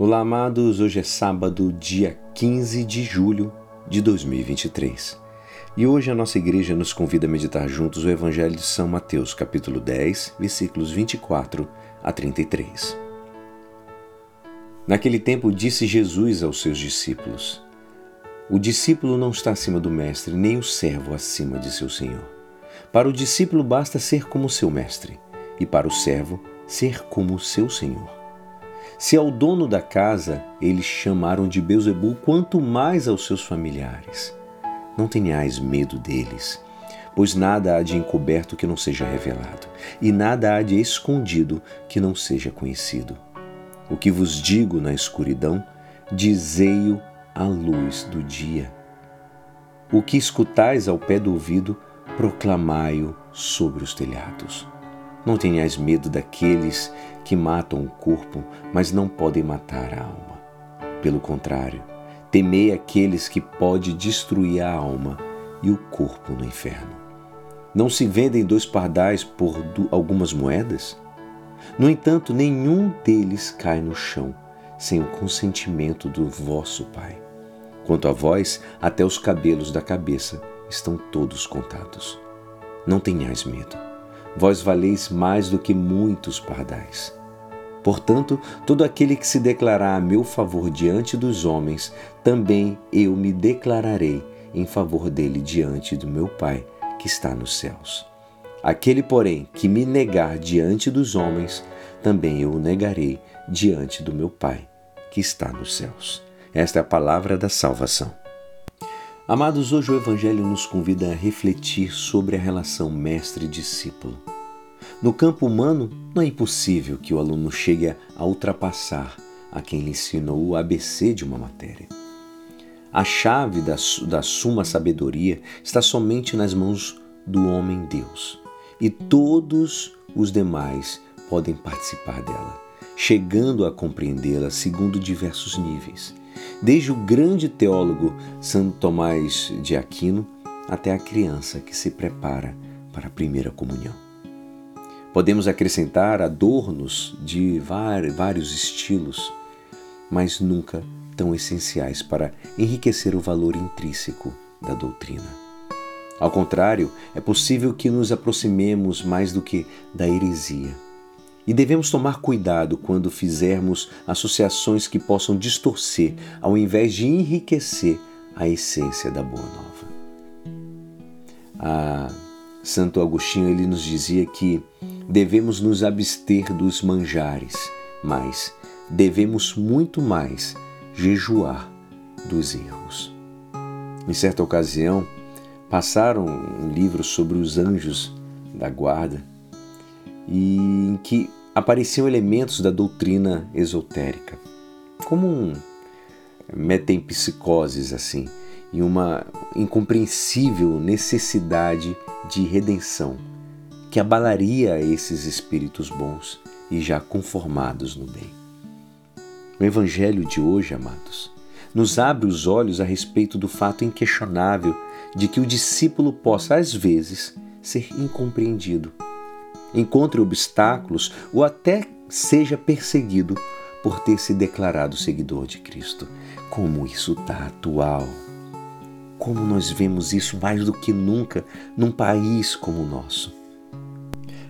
Olá, amados. Hoje é sábado, dia 15 de julho de 2023. E hoje a nossa igreja nos convida a meditar juntos o Evangelho de São Mateus, capítulo 10, versículos 24 a 33. Naquele tempo disse Jesus aos seus discípulos: O discípulo não está acima do mestre, nem o servo acima de seu senhor. Para o discípulo basta ser como seu mestre, e para o servo ser como seu senhor. Se ao dono da casa eles chamaram de Beuzebu, quanto mais aos seus familiares. Não tenhais medo deles, pois nada há de encoberto que não seja revelado, e nada há de escondido que não seja conhecido. O que vos digo na escuridão, dizei-o à luz do dia. O que escutais ao pé do ouvido, proclamai-o sobre os telhados. Não tenhais medo daqueles que matam o corpo, mas não podem matar a alma. Pelo contrário, temei aqueles que podem destruir a alma e o corpo no inferno. Não se vendem dois pardais por algumas moedas? No entanto, nenhum deles cai no chão sem o consentimento do vosso Pai. Quanto a vós, até os cabelos da cabeça estão todos contados. Não tenhais medo. Vós valeis mais do que muitos pardais. Portanto, todo aquele que se declarar a meu favor diante dos homens, também eu me declararei em favor dele diante do meu Pai que está nos céus. Aquele, porém, que me negar diante dos homens, também eu o negarei diante do meu Pai que está nos céus. Esta é a palavra da salvação. Amados, hoje o Evangelho nos convida a refletir sobre a relação mestre-discípulo. No campo humano, não é impossível que o aluno chegue a ultrapassar a quem lhe ensinou o ABC de uma matéria. A chave da, da suma sabedoria está somente nas mãos do homem-deus, e todos os demais podem participar dela, chegando a compreendê-la segundo diversos níveis, desde o grande teólogo Santo Tomás de Aquino até a criança que se prepara para a primeira comunhão. Podemos acrescentar adornos de vários estilos, mas nunca tão essenciais para enriquecer o valor intrínseco da doutrina. Ao contrário, é possível que nos aproximemos mais do que da heresia. E devemos tomar cuidado quando fizermos associações que possam distorcer, ao invés de enriquecer a essência da Boa Nova. A Santo Agostinho ele nos dizia que devemos nos abster dos manjares, mas devemos muito mais jejuar dos erros. Em certa ocasião, passaram um livro sobre os anjos da guarda e em que apareciam elementos da doutrina esotérica, como um metempsicoses assim, e uma incompreensível necessidade de redenção que abalaria esses espíritos bons e já conformados no bem. O Evangelho de hoje, amados, nos abre os olhos a respeito do fato inquestionável de que o discípulo possa, às vezes, ser incompreendido, encontre obstáculos ou até seja perseguido por ter se declarado seguidor de Cristo. Como isso está atual! Como nós vemos isso mais do que nunca num país como o nosso.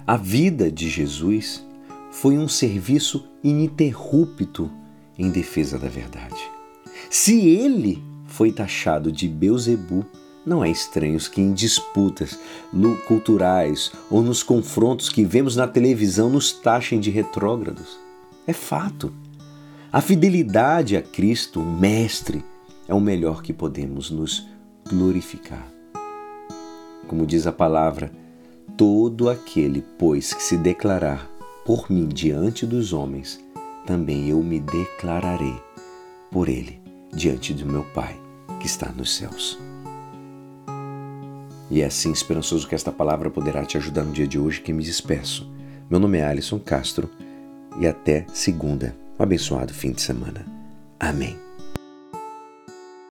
A vida de Jesus foi um serviço ininterrupto em defesa da verdade. Se ele foi taxado de Beuzebu, não é estranho que em disputas culturais ou nos confrontos que vemos na televisão nos taxem de retrógrados. É fato. A fidelidade a Cristo, o Mestre, é o melhor que podemos nos glorificar. Como diz a palavra, Todo aquele, pois, que se declarar por mim diante dos homens, também eu me declararei por ele diante do meu Pai que está nos céus. E é assim esperançoso que esta palavra poderá te ajudar no dia de hoje que me despeço. Meu nome é Alisson Castro e até segunda. Um abençoado fim de semana. Amém.